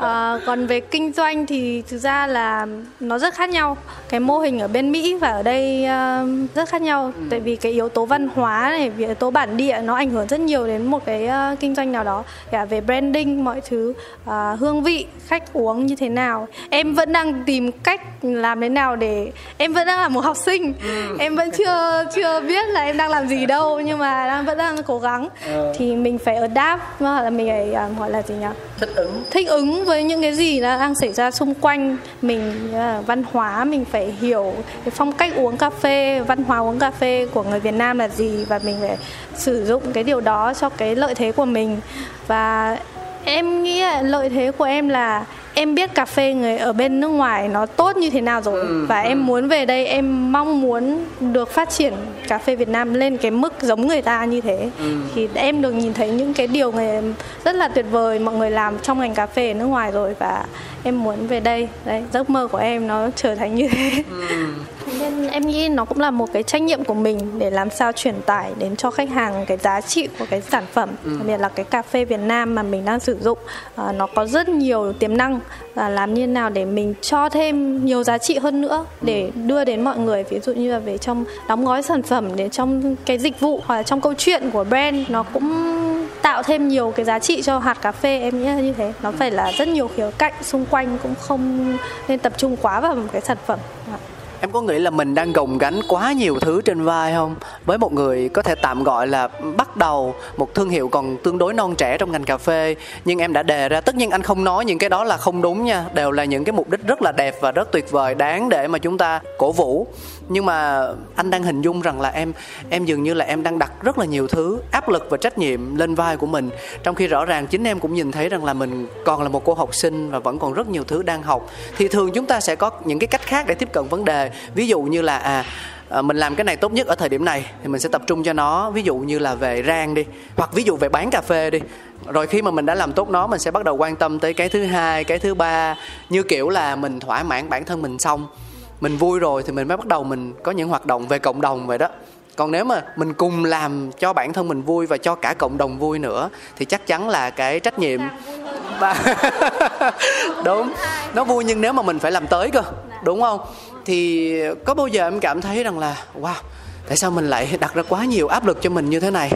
à. uh, còn về kinh doanh thì thực ra là nó rất khác nhau cái mô hình ở bên mỹ và ở đây uh, rất khác nhau ừ. tại vì cái yếu tố văn hóa này yếu tố bản địa nó ảnh hưởng rất nhiều đến một cái uh, kinh doanh nào đó cả về branding mọi thứ uh, hương vị khách uống như thế nào. Em vẫn đang tìm cách làm thế nào để em vẫn đang là một học sinh. Ừ. em vẫn chưa chưa biết là em đang làm gì đâu nhưng mà đang vẫn đang cố gắng. Ừ. thì mình phải đáp hoặc là mình phải uh, gọi là gì nhỉ? Thích ứng. Thích ứng với những cái gì đang xảy ra xung quanh mình uh, văn hóa mình phải hiểu cái phong cách uống cà phê văn hóa uống cà phê của người Việt Nam là gì và mình phải sử dụng cái điều đó cho cái lợi thế của mình và em nghĩ lợi thế của em là em biết cà phê người ở bên nước ngoài nó tốt như thế nào rồi ừ, và ừ. em muốn về đây em mong muốn được phát triển cà phê Việt Nam lên cái mức giống người ta như thế ừ. thì em được nhìn thấy những cái điều người rất là tuyệt vời mọi người làm trong ngành cà phê ở nước ngoài rồi và em muốn về đây đấy giấc mơ của em nó trở thành như thế ừ. Nên em nghĩ nó cũng là một cái trách nhiệm của mình để làm sao truyền tải đến cho khách hàng cái giá trị của cái sản phẩm. Ừ. đặc biệt là cái cà phê Việt Nam mà mình đang sử dụng à, nó có rất nhiều tiềm năng và làm như nào để mình cho thêm nhiều giá trị hơn nữa để đưa đến mọi người. Ví dụ như là về trong đóng gói sản phẩm để trong cái dịch vụ hoặc là trong câu chuyện của brand nó cũng tạo thêm nhiều cái giá trị cho hạt cà phê. Em nghĩ là như thế. Nó phải là rất nhiều khía cạnh xung quanh cũng không nên tập trung quá vào một cái sản phẩm em có nghĩ là mình đang gồng gánh quá nhiều thứ trên vai không? Với một người có thể tạm gọi là bắt đầu một thương hiệu còn tương đối non trẻ trong ngành cà phê, nhưng em đã đề ra, tất nhiên anh không nói những cái đó là không đúng nha, đều là những cái mục đích rất là đẹp và rất tuyệt vời, đáng để mà chúng ta cổ vũ. Nhưng mà anh đang hình dung rằng là em em dường như là em đang đặt rất là nhiều thứ, áp lực và trách nhiệm lên vai của mình. Trong khi rõ ràng chính em cũng nhìn thấy rằng là mình còn là một cô học sinh và vẫn còn rất nhiều thứ đang học, thì thường chúng ta sẽ có những cái cách khác để tiếp cận vấn đề ví dụ như là à, à mình làm cái này tốt nhất ở thời điểm này thì mình sẽ tập trung cho nó. Ví dụ như là về rang đi hoặc ví dụ về bán cà phê đi. Rồi khi mà mình đã làm tốt nó mình sẽ bắt đầu quan tâm tới cái thứ hai cái thứ ba. Như kiểu là mình thỏa mãn bản thân mình xong mình vui rồi thì mình mới bắt đầu mình có những hoạt động về cộng đồng vậy đó. Còn nếu mà mình cùng làm cho bản thân mình vui và cho cả cộng đồng vui nữa thì chắc chắn là cái trách nhiệm và đúng nó vui nhưng nếu mà mình phải làm tới cơ đúng không thì có bao giờ em cảm thấy rằng là wow tại sao mình lại đặt ra quá nhiều áp lực cho mình như thế này?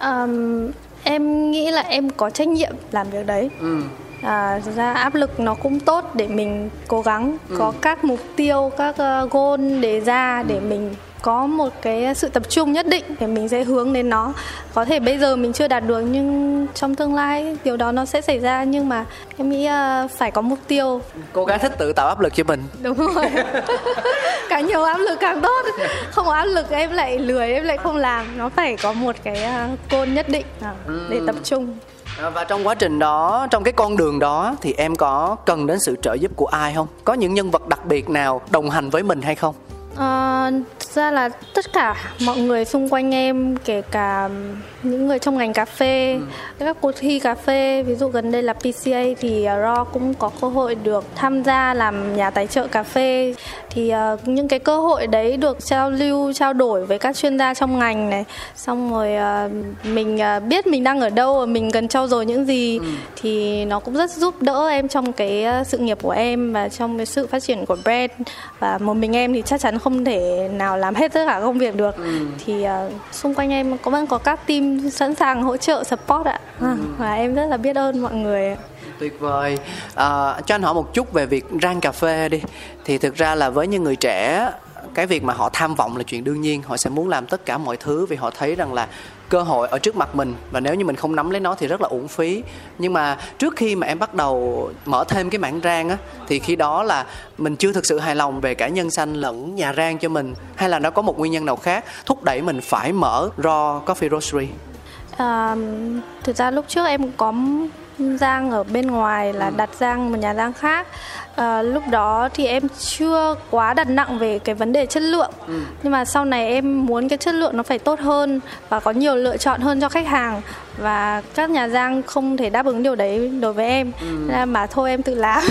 Um, em nghĩ là em có trách nhiệm làm việc đấy. Ừ. À, ra áp lực nó cũng tốt để mình cố gắng ừ. có các mục tiêu các uh, goal đề ra để mình có một cái sự tập trung nhất định để mình sẽ hướng đến nó. Có thể bây giờ mình chưa đạt được nhưng trong tương lai điều đó nó sẽ xảy ra. Nhưng mà em nghĩ uh, phải có mục tiêu. Cố gắng thích tự tạo áp lực cho mình. Đúng rồi. Càng nhiều áp lực càng tốt. Không có áp lực em lại lười em lại không làm. Nó phải có một cái côn nhất định uh, để tập trung. À, và trong quá trình đó trong cái con đường đó thì em có cần đến sự trợ giúp của ai không? Có những nhân vật đặc biệt nào đồng hành với mình hay không À, ra là tất cả mọi người xung quanh em kể cả những người trong ngành cà phê ừ. các cuộc thi cà phê ví dụ gần đây là PCA thì uh, Raw cũng có cơ hội được tham gia làm nhà tài trợ cà phê thì uh, những cái cơ hội đấy được giao lưu trao đổi với các chuyên gia trong ngành này xong rồi uh, mình uh, biết mình đang ở đâu và mình cần trau dồi những gì ừ. thì nó cũng rất giúp đỡ em trong cái sự nghiệp của em và trong cái sự phát triển của brand và một mình em thì chắc chắn không thể nào làm hết tất cả công việc được. Ừ. thì uh, xung quanh em có vẫn có các team sẵn sàng hỗ trợ support ạ. Ừ. và em rất là biết ơn mọi người tuyệt vời. À, cho anh hỏi một chút về việc rang cà phê đi. Thì thực ra là với những người trẻ cái việc mà họ tham vọng là chuyện đương nhiên. Họ sẽ muốn làm tất cả mọi thứ vì họ thấy rằng là cơ hội ở trước mặt mình. Và nếu như mình không nắm lấy nó thì rất là uổng phí. Nhưng mà trước khi mà em bắt đầu mở thêm cái mảng rang á thì khi đó là mình chưa thực sự hài lòng về cả nhân xanh lẫn nhà rang cho mình hay là nó có một nguyên nhân nào khác thúc đẩy mình phải mở raw coffee roastery? À, thực ra lúc trước em có rang ở bên ngoài là ừ. đặt rang một nhà rang khác à, lúc đó thì em chưa quá đặt nặng về cái vấn đề chất lượng ừ. nhưng mà sau này em muốn cái chất lượng nó phải tốt hơn và có nhiều lựa chọn hơn cho khách hàng và các nhà giang không thể đáp ứng điều đấy đối với em ừ. nên mà thôi em tự làm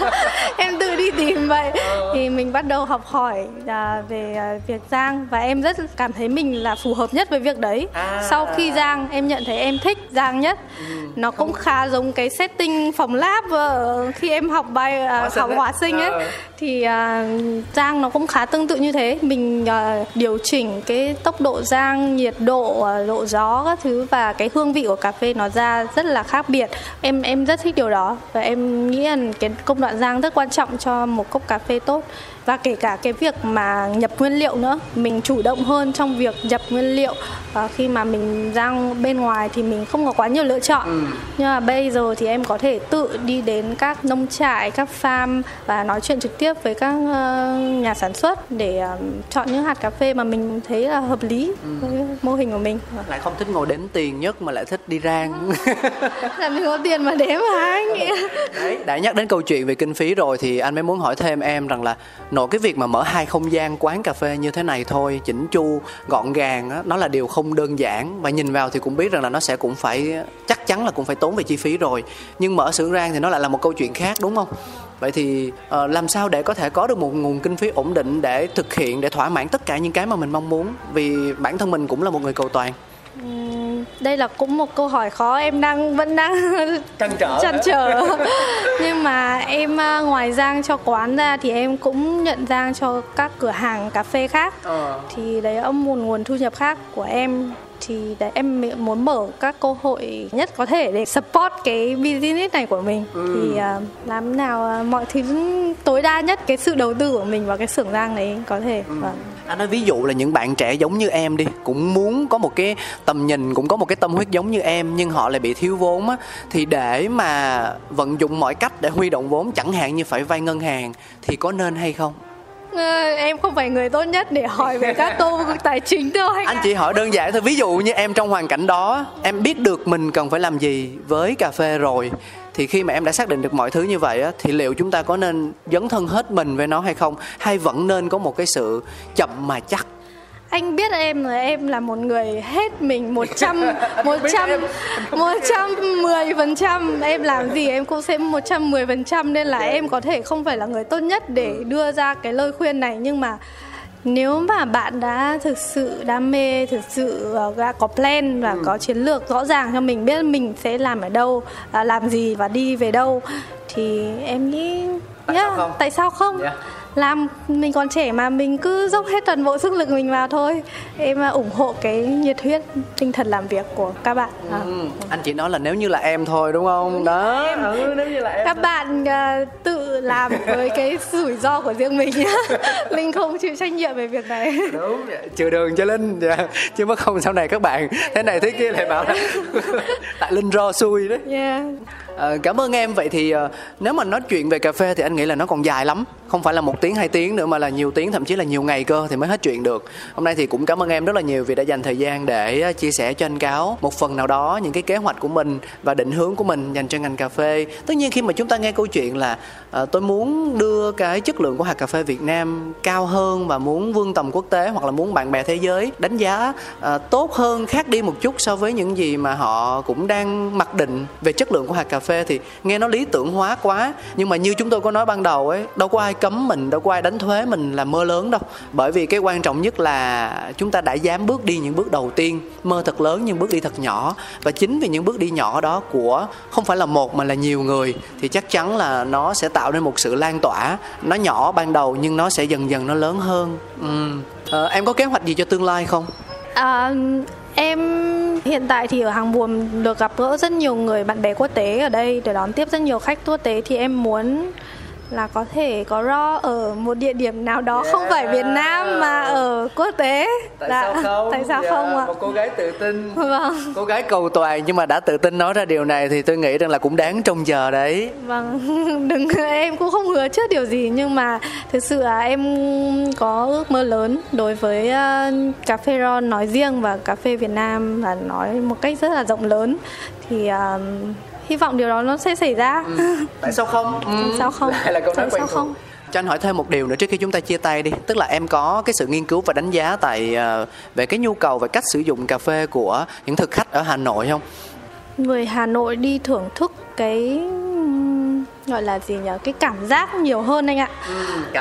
em tự đi tìm vậy ừ. thì mình bắt đầu học hỏi à, về à, việc giang và em rất cảm thấy mình là phù hợp nhất với việc đấy à. sau khi giang em nhận thấy em thích giang nhất ừ. nó cũng khá giống cái setting phòng lab khi em học bài à, học hóa sinh ấy ừ. thì à, giang nó cũng khá tương tự như thế. Mình à, điều chỉnh cái tốc độ giang nhiệt độ à, độ gió các thứ và cái hương hương vị của cà phê nó ra rất là khác biệt. Em em rất thích điều đó và em nghĩ là cái công đoạn rang rất quan trọng cho một cốc cà phê tốt và kể cả cái việc mà nhập nguyên liệu nữa mình chủ động hơn trong việc nhập nguyên liệu. Và khi mà mình rang bên ngoài thì mình không có quá nhiều lựa chọn. Ừ. nhưng mà bây giờ thì em có thể tự đi đến các nông trại các farm và nói chuyện trực tiếp với các uh, nhà sản xuất để uh, chọn những hạt cà phê mà mình thấy là hợp lý ừ. với mô hình của mình. Lại không thích ngồi đếm tiền nhất mà lại thích đi rang. Là mình có tiền mà đếm hả anh? Đấy đã nhắc đến câu chuyện về kinh phí rồi thì anh mới muốn hỏi thêm em rằng là nội cái việc mà mở hai không gian quán cà phê như thế này thôi chỉnh chu gọn gàng đó, nó là điều không đơn giản. Và nhìn vào thì cũng biết rằng là nó sẽ cũng phải chắc chắn là cũng phải tốn về chi phí rồi. Nhưng mở xưởng rang thì nó lại là một câu chuyện khác đúng không? Vậy thì uh, làm sao để có thể có được một nguồn kinh phí ổn định để thực hiện để thỏa mãn tất cả những cái mà mình mong muốn? Vì bản thân mình cũng là một người cầu toàn đây là cũng một câu hỏi khó em đang vẫn đang trăn trở trăn trở. Nhưng mà em à, ngoài giang cho quán ra thì em cũng nhận giang cho các cửa hàng cà phê khác. Ờ. thì đấy là một nguồn thu nhập khác của em thì để em muốn mở các cơ hội nhất có thể để support cái business này của mình ừ. thì uh, làm nào uh, mọi thứ tối đa nhất cái sự đầu tư của mình vào cái xưởng rang đấy có thể ừ. vâng. anh nói ví dụ là những bạn trẻ giống như em đi cũng muốn có một cái tầm nhìn cũng có một cái tâm huyết giống như em nhưng họ lại bị thiếu vốn á thì để mà vận dụng mọi cách để huy động vốn chẳng hạn như phải vay ngân hàng thì có nên hay không em không phải người tốt nhất để hỏi về các câu tài chính thôi anh chỉ hỏi đơn giản thôi ví dụ như em trong hoàn cảnh đó em biết được mình cần phải làm gì với cà phê rồi thì khi mà em đã xác định được mọi thứ như vậy á, thì liệu chúng ta có nên dấn thân hết mình với nó hay không? Hay vẫn nên có một cái sự chậm mà chắc anh biết em là em là một người hết mình một trăm một trăm một trăm mười phần trăm. Em làm gì em cũng sẽ một trăm mười phần trăm nên là em có thể không phải là người tốt nhất để đưa ra cái lời khuyên này. Nhưng mà nếu mà bạn đã thực sự đam mê thực sự ờ, đã có plan và ừ. có chiến lược rõ ràng cho mình biết mình sẽ làm ở đâu à, làm gì và đi về đâu thì em nghĩ tại yeah, sao không, tại sao không? Yeah làm mình còn trẻ mà mình cứ dốc hết toàn bộ sức lực mình vào thôi em à, ủng hộ cái nhiệt huyết tinh thần làm việc của các bạn à. ừ. anh chỉ nói là nếu như là em thôi đúng không đó em, ừ, nếu như là em các thôi. bạn uh, tự làm với cái rủi ro của riêng mình linh không chịu trách nhiệm về việc này đúng trừ đường cho linh dạ. chứ mất không sau này các bạn thế này thế kia lại bảo là tại linh ro xui đấy yeah. À, cảm ơn em. Vậy thì à, nếu mà nói chuyện về cà phê thì anh nghĩ là nó còn dài lắm. Không phải là một tiếng hai tiếng nữa mà là nhiều tiếng thậm chí là nhiều ngày cơ thì mới hết chuyện được. Hôm nay thì cũng cảm ơn em rất là nhiều vì đã dành thời gian để ờ, chia sẻ cho anh cáo một phần nào đó những cái kế hoạch của mình và định hướng của mình dành cho ngành cà phê. Tất nhiên khi mà chúng ta nghe câu chuyện là à, tôi muốn đưa cái chất lượng của hạt cà phê Việt Nam cao hơn và muốn vươn tầm quốc tế hoặc là muốn bạn bè thế giới đánh giá à, tốt hơn khác đi một chút so với những gì mà họ cũng đang mặc định về chất lượng của hạt cà phê thì nghe nó lý tưởng hóa quá. Nhưng mà như chúng tôi có nói ban đầu ấy đâu có ai cấm mình đâu có ai đánh thuế mình là mơ lớn đâu. Bởi vì cái quan trọng nhất là chúng ta đã dám bước đi những bước đầu tiên mơ thật lớn nhưng bước đi thật nhỏ. Và chính vì những bước đi nhỏ đó của không phải là một mà là nhiều người thì chắc chắn là nó sẽ tạo nên một sự lan tỏa. Nó nhỏ ban đầu nhưng nó sẽ dần dần nó lớn hơn. Ừ. à, em có kế hoạch gì cho tương lai không? À, em hiện tại thì ở hàng buồm được gặp gỡ rất nhiều người bạn bè quốc tế ở đây để đón tiếp rất nhiều khách quốc tế. Thì em muốn là có thể có ro ở một địa điểm nào đó yeah. không phải Việt Nam mà ở quốc tế. Tại dạ. sao không? Tại sao yeah. không ạ? Một cô gái tự tin. Vâng. Cô gái cầu toàn nhưng mà đã tự tin nói ra điều này thì tôi nghĩ rằng là cũng đáng trông chờ đấy. Vâng. Đừng em cũng không hứa trước điều gì nhưng mà thực sự là em có ước mơ lớn đối với uh, cà phê Ron nói riêng và cà phê Việt Nam là nói một cách rất là rộng lớn thì uh, hy vọng điều đó nó sẽ xảy ra. Ừ. tại sao không? Ừ. sao không? Lại là câu nói quen không? Cho anh hỏi thêm một điều nữa trước khi chúng ta chia tay đi. Tức là em có cái sự nghiên cứu và đánh giá tại uh, về cái nhu cầu và cách sử dụng cà phê của những thực khách ở Hà Nội không? Người Hà Nội đi thưởng thức cái gọi là gì nhỉ? Cái cảm giác nhiều hơn anh ạ. Ừ,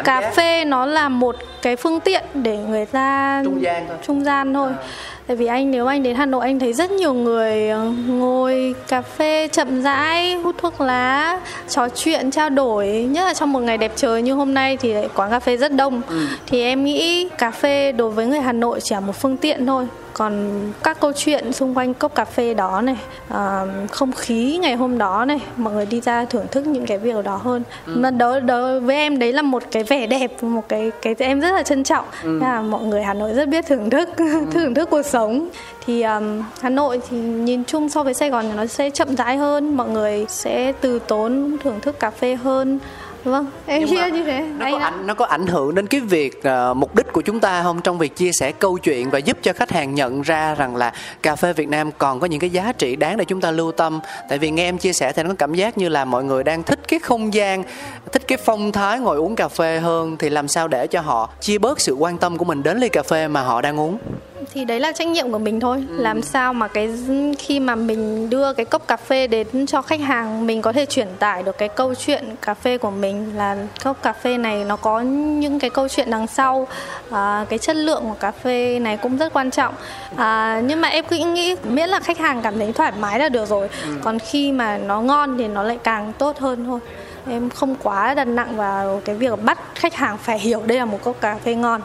cà giác. phê nó là một cái phương tiện để người ta trung gian thôi. trung gian thôi. À tại vì anh nếu anh đến Hà Nội anh thấy rất nhiều người ờ, ngồi cà phê chậm rãi hút thuốc lá trò chuyện trao đổi nhất là trong một ngày đẹp trời như hôm nay thì quán cà phê rất đông ừ. thì em nghĩ cà phê đối với người Hà Nội chỉ là một phương tiện thôi còn các câu chuyện xung quanh cốc cà phê đó này à, không khí ngày hôm đó này mọi người đi ra thưởng thức những cái việc đó hơn ừ. đối, đối với em đấy là một cái vẻ đẹp một cái cái em rất là trân trọng ừ. là mọi người Hà Nội rất biết thưởng thức ừ. thưởng thức cuộc sống thì um, Hà Nội thì nhìn chung so với Sài Gòn thì nó sẽ chậm rãi hơn mọi người sẽ từ tốn thưởng thức cà phê hơn vâng em Nhưng mà như thế. nó Anh có ảnh nó có ảnh hưởng đến cái việc ờ, mục đích của chúng ta không trong việc chia sẻ câu chuyện và giúp cho khách hàng nhận ra rằng là cà phê Việt Nam còn có những cái giá trị đáng để chúng ta lưu tâm. Tại vì nghe em chia sẻ thì nó có cảm giác như là mọi người đang thích cái không gian thích cái phong thái ngồi uống cà phê hơn. Thì làm sao để cho họ chia bớt sự quan tâm của mình đến ly cà phê mà họ đang uống? Thì đấy là trách nhiệm của mình thôi. Ừ. làm sao mà cái khi mà mình đưa cái cốc cà phê đến cho khách hàng mình có thể truyền tải được cái câu chuyện cà phê của mình là cốc cà phê này nó có những cái câu chuyện đằng sau. À, cái chất lượng của cà phê này cũng rất quan trọng. À, nhưng mà em cũng nghĩ miễn là khách hàng cảm thấy thoải mái là được rồi. Ừ. còn khi mà nó ngon thì nó lại càng tốt hơn thôi. Em không quá đặt nặng vào cái việc bắt khách hàng phải hiểu đây là một cốc cà phê ngon.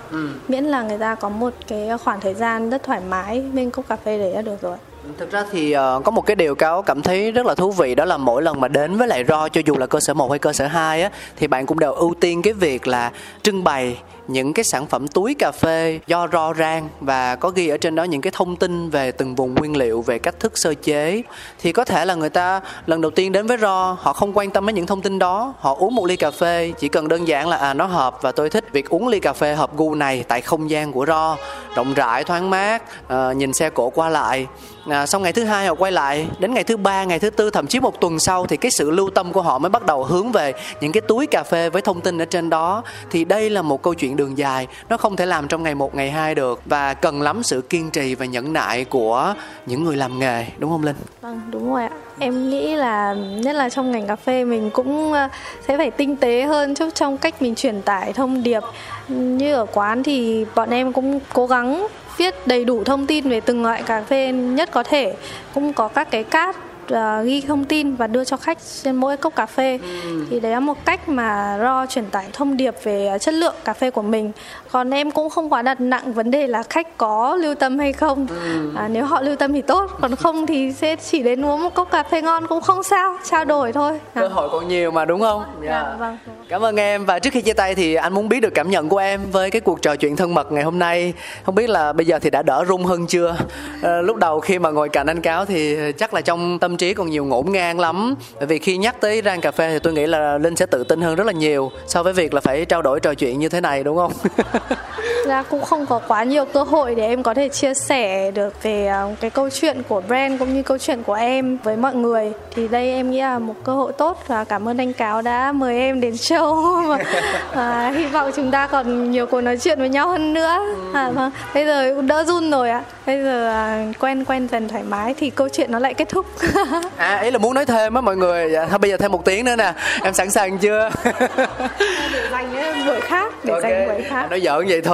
Miễn là người ta có một cái khoảng thời gian rất thoải mái bên cốc cà phê đấy là được rồi Thực ra thì uh, có một cái điều cáo cảm thấy rất là thú vị đó là mỗi lần mà đến với lại ro cho dù là cơ sở 1 hay cơ sở 2 á thì bạn cũng đều ưu tiên cái việc là trưng bày những cái sản phẩm túi cà phê do ro rang và có ghi ở trên đó những cái thông tin về từng vùng nguyên liệu về cách thức sơ chế. Thì có thể là người ta lần đầu tiên đến với ro họ không quan tâm đến những thông tin đó họ uống một ly cà phê chỉ cần đơn giản là à nó hợp và tôi thích việc uống ly cà phê hợp gu này tại không gian của ro. Rộng rãi thoáng mát à, nhìn xe cộ qua lại. À, xong ngày thứ hai họ quay lại đến ngày thứ ba ngày thứ tư thậm chí một tuần sau thì cái sự lưu tâm của họ mới bắt đầu hướng về những cái túi cà phê với thông tin ở trên đó. Thì đây là một câu chuyện đường dài, nó không thể làm trong ngày một, ngày hai được. Và cần lắm sự kiên trì và nhẫn nại của những người làm nghề, đúng không linh? Vâng đúng rồi ạ. Em nghĩ là, nhất là trong ngành cà phê, mình cũng ờ, sẽ phải tinh tế hơn chút trong cách mình truyền tải thông điệp. Như ở quán thì bọn em cũng cố gắng viết đầy đủ thông tin về từng loại cà phê nhất có thể. Cũng có các cái cát ờ, ghi thông tin và đưa cho khách trên mỗi cốc cà phê. Thì đấy là một cách mà ro truyền tải thông điệp về chất lượng cà phê của mình. Còn em cũng không quá đặt nặng vấn đề là khách có lưu tâm hay không. À, nếu họ lưu tâm thì tốt còn không thì sẽ chỉ đến uống một cốc cà phê ngon cũng không sao trao đổi thôi. À. cơ hội còn nhiều mà đúng không? Dạ, vâng. Cảm ơn em. Và trước khi chia tay thì anh muốn biết được cảm nhận của em với cái cuộc trò chuyện thân mật ngày hôm nay. Không biết là bây giờ thì đã đỡ run hơn chưa? Ờ, lúc đầu khi mà ngồi cạnh anh Cáo thì chắc là trong tâm trí còn nhiều ngổn ngang lắm. Bởi vì khi nhắc tới rang cà phê thì tôi nghĩ là Linh sẽ tự tin hơn rất là nhiều so với việc là phải trao đổi trò chuyện như thế này, đúng không? ra cũng không có quá nhiều cơ hội để em có thể chia sẻ được về à, cái câu chuyện của brand cũng như câu chuyện của em với mọi người. Thì đây em nghĩ là một cơ hội tốt và cảm ơn anh cáo đã mời em đến show. Và, và hy vọng chúng ta còn nhiều cuộc nói chuyện với nhau hơn nữa. À, vâng. bây giờ cũng đỡ run rồi ạ. Bây giờ à, quen quen dần thoải mái thì câu chuyện nó lại kết thúc. À ý là muốn nói thêm á mọi người. Dạ, thôi bây giờ thêm một tiếng nữa nè. Em sẵn sàng chưa? để dành buổi khác để Ok, dành buổi khác. Anh nói giỡn vậy thôi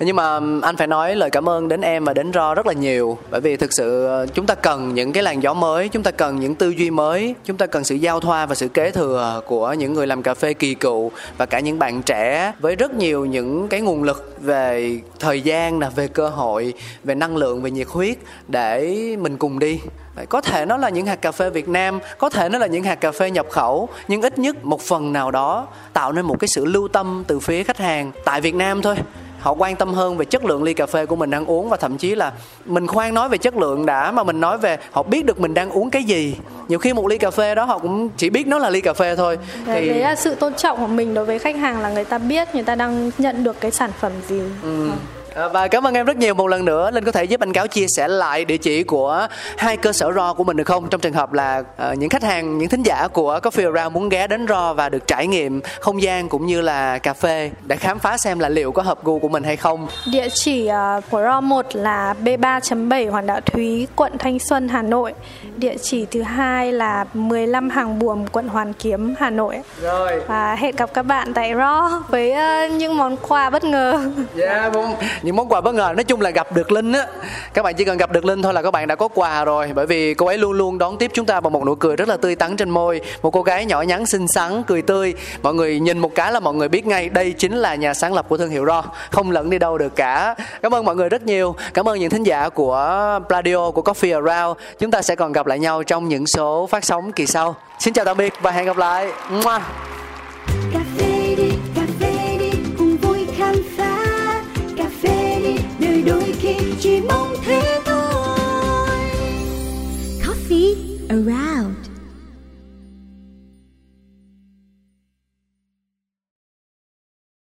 nhưng mà anh phải nói lời cảm ơn đến em và đến ro rất là nhiều. Bởi vì thực sự ờ, chúng ta cần những cái làn gió mới, chúng ta cần những tư duy mới, chúng ta cần sự giao thoa và sự kế thừa của những người làm cà phê kỳ cựu và cả những bạn trẻ với rất nhiều những cái nguồn lực về thời gian nè, về cơ hội, về năng lượng, về nhiệt huyết để mình cùng đi. Đấy, có thể nó là những hạt cà phê Việt Nam, có thể nó là những hạt cà phê nhập khẩu, nhưng ít nhất một phần nào đó tạo nên một cái sự lưu tâm từ phía khách hàng tại Việt Nam thôi. Họ quan tâm hơn về chất lượng ly cà phê của mình đang uống và thậm chí là mình khoan nói về chất lượng đã mà mình nói về họ biết được mình đang uống cái gì. Nhiều khi một ly cà phê đó họ cũng chỉ biết nó là ly cà phê thôi. Đấy, đấy là sự tôn trọng của mình đối với khách hàng là người ta biết người ta đang nhận được cái sản phẩm gì Vâng. À, Và cảm ơn em rất nhiều một lần nữa Linh có thể giúp anh Cáo chia sẻ lại địa chỉ của hai cơ sở ro của mình được không Trong trường hợp là ờ, những khách hàng, những thính giả của Coffee Around muốn ghé đến ro và được trải nghiệm không gian cũng như là cà phê Để khám phá xem là liệu có hợp gu của mình hay không Địa chỉ uh, của RO 1 là B3.7 Hoàng Đạo Thúy, quận Thanh Xuân, Hà Nội. Địa chỉ thứ hai là 15 Hàng Buồm, quận Hoàn Kiếm, Hà Nội. Rồi Và hẹn gặp các bạn tại RO với uh, những món quà bất ngờ. Yeah, món- những món quà bất ngờ, nói chung là gặp được Linh á. Các bạn chỉ cần gặp được Linh thôi là các bạn đã có quà rồi. Bởi vì cô ấy luôn luôn đón tiếp chúng ta bằng một nụ cười rất là tươi tắn trên môi. Một cô gái nhỏ nhắn, xinh xắn, cười tươi. Mọi người nhìn một cái là mọi người biết ngay, đây chính là nhà sáng lập của thương hiệu Ro. Không lẫn đi đâu được cả. Cảm ơn mọi người rất nhiều. Cảm ơn những thính giả của Pladio, của Coffee Around. Chúng ta sẽ còn gặp lại nhau trong những số phát sóng kỳ sau. Xin chào tạm biệt và hẹn gặp lại. Mua. around.